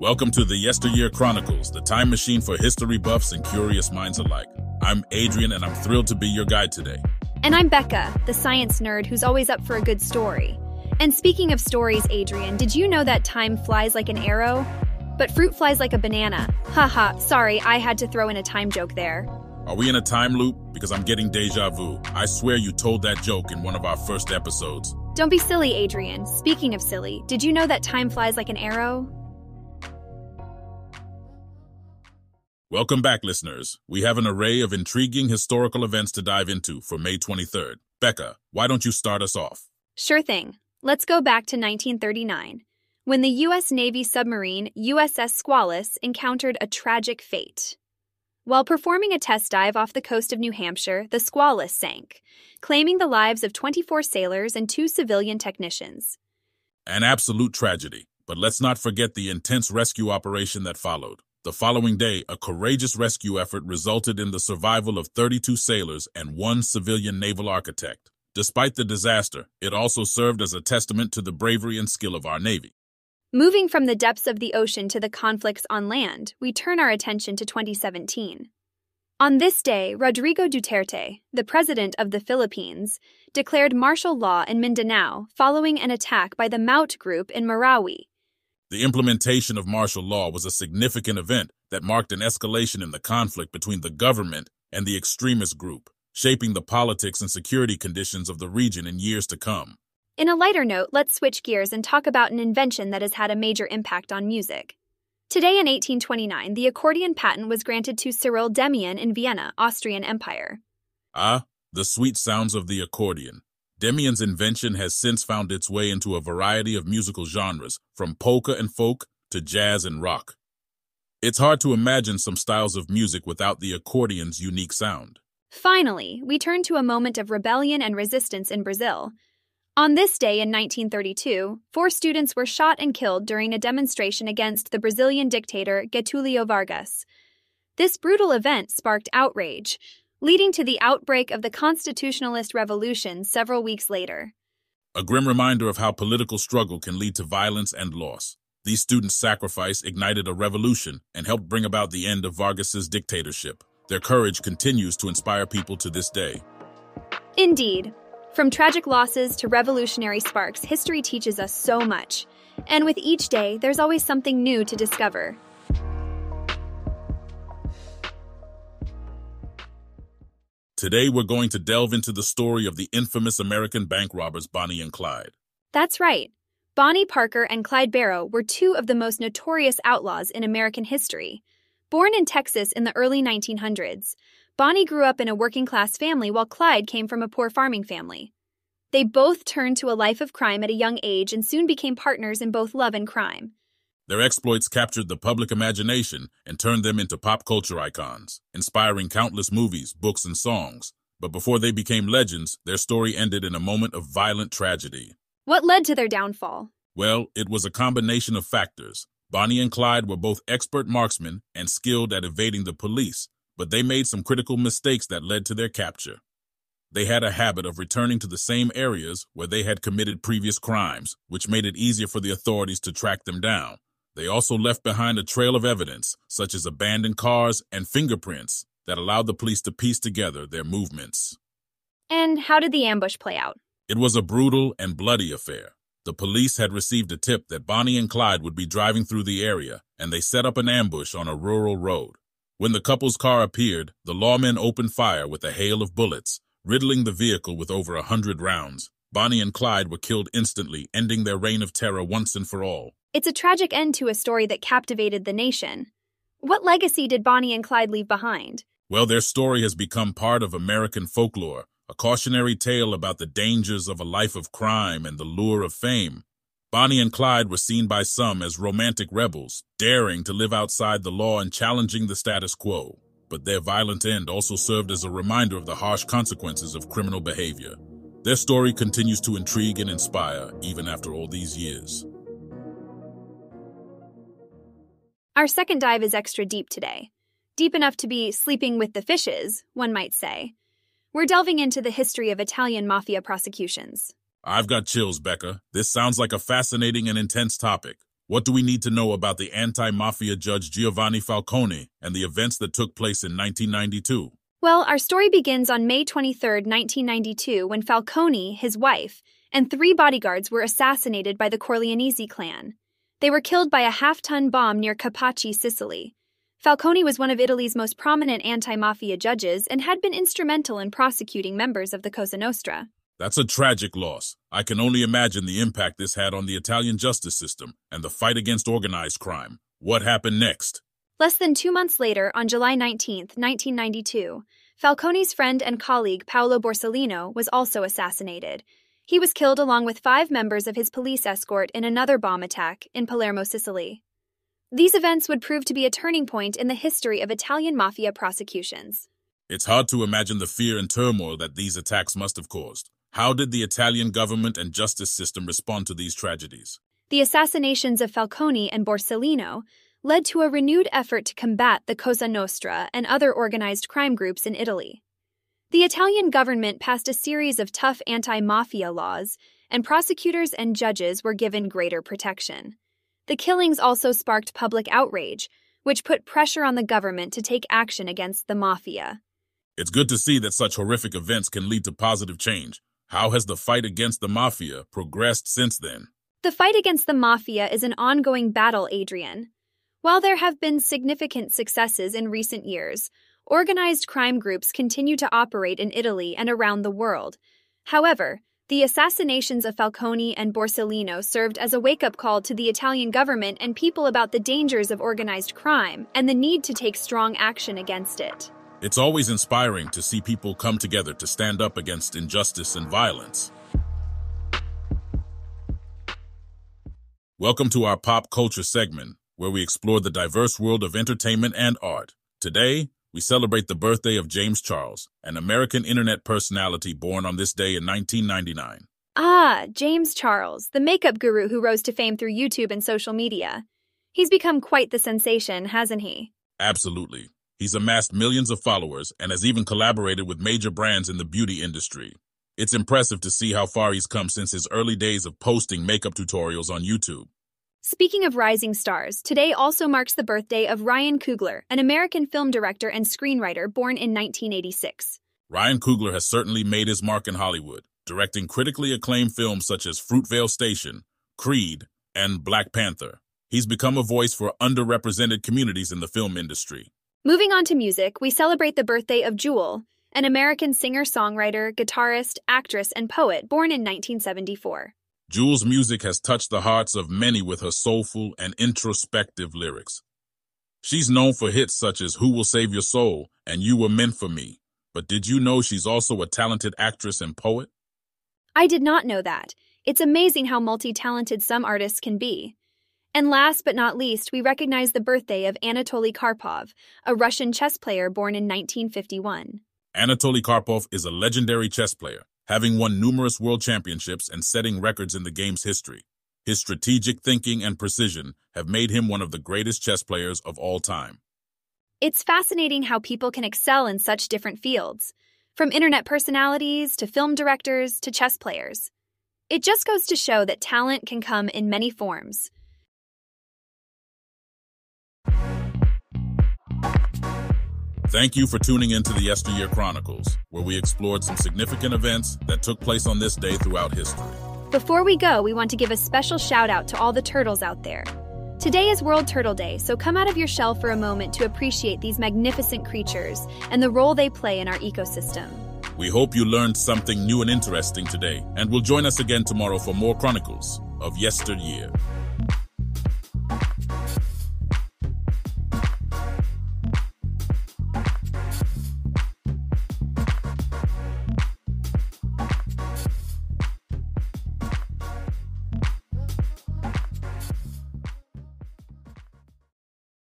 Welcome to the Yesteryear Chronicles, the time machine for history buffs and curious minds alike. I'm Adrian, and I'm thrilled to be your guide today. And I'm Becca, the science nerd who's always up for a good story. And speaking of stories, Adrian, did you know that time flies like an arrow? But fruit flies like a banana. Haha, sorry, I had to throw in a time joke there. Are we in a time loop? Because I'm getting deja vu. I swear you told that joke in one of our first episodes. Don't be silly, Adrian. Speaking of silly, did you know that time flies like an arrow? Welcome back, listeners. We have an array of intriguing historical events to dive into for May 23rd. Becca, why don't you start us off? Sure thing. Let's go back to 1939, when the U.S. Navy submarine USS Squalus encountered a tragic fate. While performing a test dive off the coast of New Hampshire, the Squalus sank, claiming the lives of 24 sailors and two civilian technicians. An absolute tragedy, but let's not forget the intense rescue operation that followed. The following day, a courageous rescue effort resulted in the survival of 32 sailors and one civilian naval architect. Despite the disaster, it also served as a testament to the bravery and skill of our Navy. Moving from the depths of the ocean to the conflicts on land, we turn our attention to 2017. On this day, Rodrigo Duterte, the president of the Philippines, declared martial law in Mindanao following an attack by the Maute group in Marawi, the implementation of martial law was a significant event that marked an escalation in the conflict between the government and the extremist group, shaping the politics and security conditions of the region in years to come. In a lighter note, let's switch gears and talk about an invention that has had a major impact on music. Today in 1829, the accordion patent was granted to Cyril Demian in Vienna, Austrian Empire. Ah, the sweet sounds of the accordion. Demian's invention has since found its way into a variety of musical genres, from polka and folk to jazz and rock. It's hard to imagine some styles of music without the accordion's unique sound. Finally, we turn to a moment of rebellion and resistance in Brazil. On this day in 1932, four students were shot and killed during a demonstration against the Brazilian dictator Getulio Vargas. This brutal event sparked outrage, leading to the outbreak of the Constitutionalist Revolution several weeks later. A grim reminder of how political struggle can lead to violence and loss. These students' sacrifice ignited a revolution and helped bring about the end of Vargas's dictatorship. Their courage continues to inspire people to this day. Indeed. From tragic losses to revolutionary sparks, history teaches us so much. And with each day, there's always something new to discover. Today, we're going to delve into the story of the infamous American bank robbers Bonnie and Clyde. That's right. Bonnie Parker and Clyde Barrow were two of the most notorious outlaws in American history. Born in Texas in the early 1900s, Bonnie grew up in a working class family while Clyde came from a poor farming family. They both turned to a life of crime at a young age and soon became partners in both love and crime. Their exploits captured the public imagination and turned them into pop culture icons, inspiring countless movies, books, and songs. But before they became legends, their story ended in a moment of violent tragedy. What led to their downfall? Well, it was a combination of factors. Bonnie and Clyde were both expert marksmen and skilled at evading the police, but they made some critical mistakes that led to their capture. They had a habit of returning to the same areas where they had committed previous crimes, which made it easier for the authorities to track them down. They also left behind a trail of evidence, such as abandoned cars and fingerprints, that allowed the police to piece together their movements. And how did the ambush play out? It was a brutal and bloody affair. The police had received a tip that Bonnie and Clyde would be driving through the area, and they set up an ambush on a rural road. When the couple's car appeared, the lawmen opened fire with a hail of bullets, riddling the vehicle with over a hundred rounds. Bonnie and Clyde were killed instantly, ending their reign of terror once and for all. It's a tragic end to a story that captivated the nation. What legacy did Bonnie and Clyde leave behind? Well, their story has become part of American folklore, a cautionary tale about the dangers of a life of crime and the lure of fame. Bonnie and Clyde were seen by some as romantic rebels, daring to live outside the law and challenging the status quo. But their violent end also served as a reminder of the harsh consequences of criminal behavior. Their story continues to intrigue and inspire even after all these years. Our second dive is extra deep today. Deep enough to be sleeping with the fishes, one might say. We're delving into the history of Italian mafia prosecutions. I've got chills, Becca. This sounds like a fascinating and intense topic. What do we need to know about the anti-mafia judge Giovanni Falcone and the events that took place in 1992? Well, our story begins on May 23, 1992, when Falcone, his wife, and three bodyguards were assassinated by the Corleonesi clan. They were killed by a half ton bomb near Capaci, Sicily. Falcone was one of Italy's most prominent anti mafia judges and had been instrumental in prosecuting members of the Cosa Nostra. That's a tragic loss. I can only imagine the impact this had on the Italian justice system and the fight against organized crime. What happened next? Less than two months later, on July 19, 1992, Falcone's friend and colleague Paolo Borsellino was also assassinated. He was killed along with five members of his police escort in another bomb attack in Palermo, Sicily. These events would prove to be a turning point in the history of Italian mafia prosecutions. It's hard to imagine the fear and turmoil that these attacks must have caused. How did the Italian government and justice system respond to these tragedies? The assassinations of Falcone and Borsellino led to a renewed effort to combat the Cosa Nostra and other organized crime groups in Italy. The Italian government passed a series of tough anti mafia laws, and prosecutors and judges were given greater protection. The killings also sparked public outrage, which put pressure on the government to take action against the mafia. It's good to see that such horrific events can lead to positive change. How has the fight against the mafia progressed since then? The fight against the mafia is an ongoing battle, Adrian. While there have been significant successes in recent years, organized crime groups continue to operate in Italy and around the world. However, the assassinations of Falcone and Borsellino served as a wake up call to the Italian government and people about the dangers of organized crime and the need to take strong action against it. It's always inspiring to see people come together to stand up against injustice and violence. Welcome to our pop culture segment, where we explore the diverse world of entertainment and art. Today, we celebrate the birthday of James Charles, an American internet personality born on this day in 1999. Ah, James Charles, the makeup guru who rose to fame through YouTube and social media. He's become quite the sensation, hasn't he? Absolutely. He's amassed millions of followers and has even collaborated with major brands in the beauty industry. It's impressive to see how far he's come since his early days of posting makeup tutorials on YouTube. Speaking of rising stars, today also marks the birthday of Ryan Coogler, an American film director and screenwriter born in 1986. Ryan Coogler has certainly made his mark in Hollywood, directing critically acclaimed films such as Fruitvale Station, Creed, and Black Panther. He's become a voice for underrepresented communities in the film industry. Moving on to music, we celebrate the birthday of Jewel, an American singer songwriter, guitarist, actress, and poet born in 1974. Jewel's music has touched the hearts of many with her soulful and introspective lyrics. She's known for hits such as Who Will Save Your Soul and You Were Meant for Me. But did you know she's also a talented actress and poet? I did not know that. It's amazing how multi talented some artists can be. And last but not least, we recognize the birthday of Anatoly Karpov, a Russian chess player born in 1951. Anatoly Karpov is a legendary chess player, having won numerous world championships and setting records in the game's history. His strategic thinking and precision have made him one of the greatest chess players of all time. It's fascinating how people can excel in such different fields, from internet personalities to film directors to chess players. It just goes to show that talent can come in many forms. Thank you for tuning into the Yesteryear Chronicles, where we explored some significant events that took place on this day throughout history. Before we go, we want to give a special shout out to all the turtles out there. Today is World Turtle Day, so come out of your shell for a moment to appreciate these magnificent creatures and the role they play in our ecosystem. We hope you learned something new and interesting today, and will join us again tomorrow for more Chronicles of Yesteryear.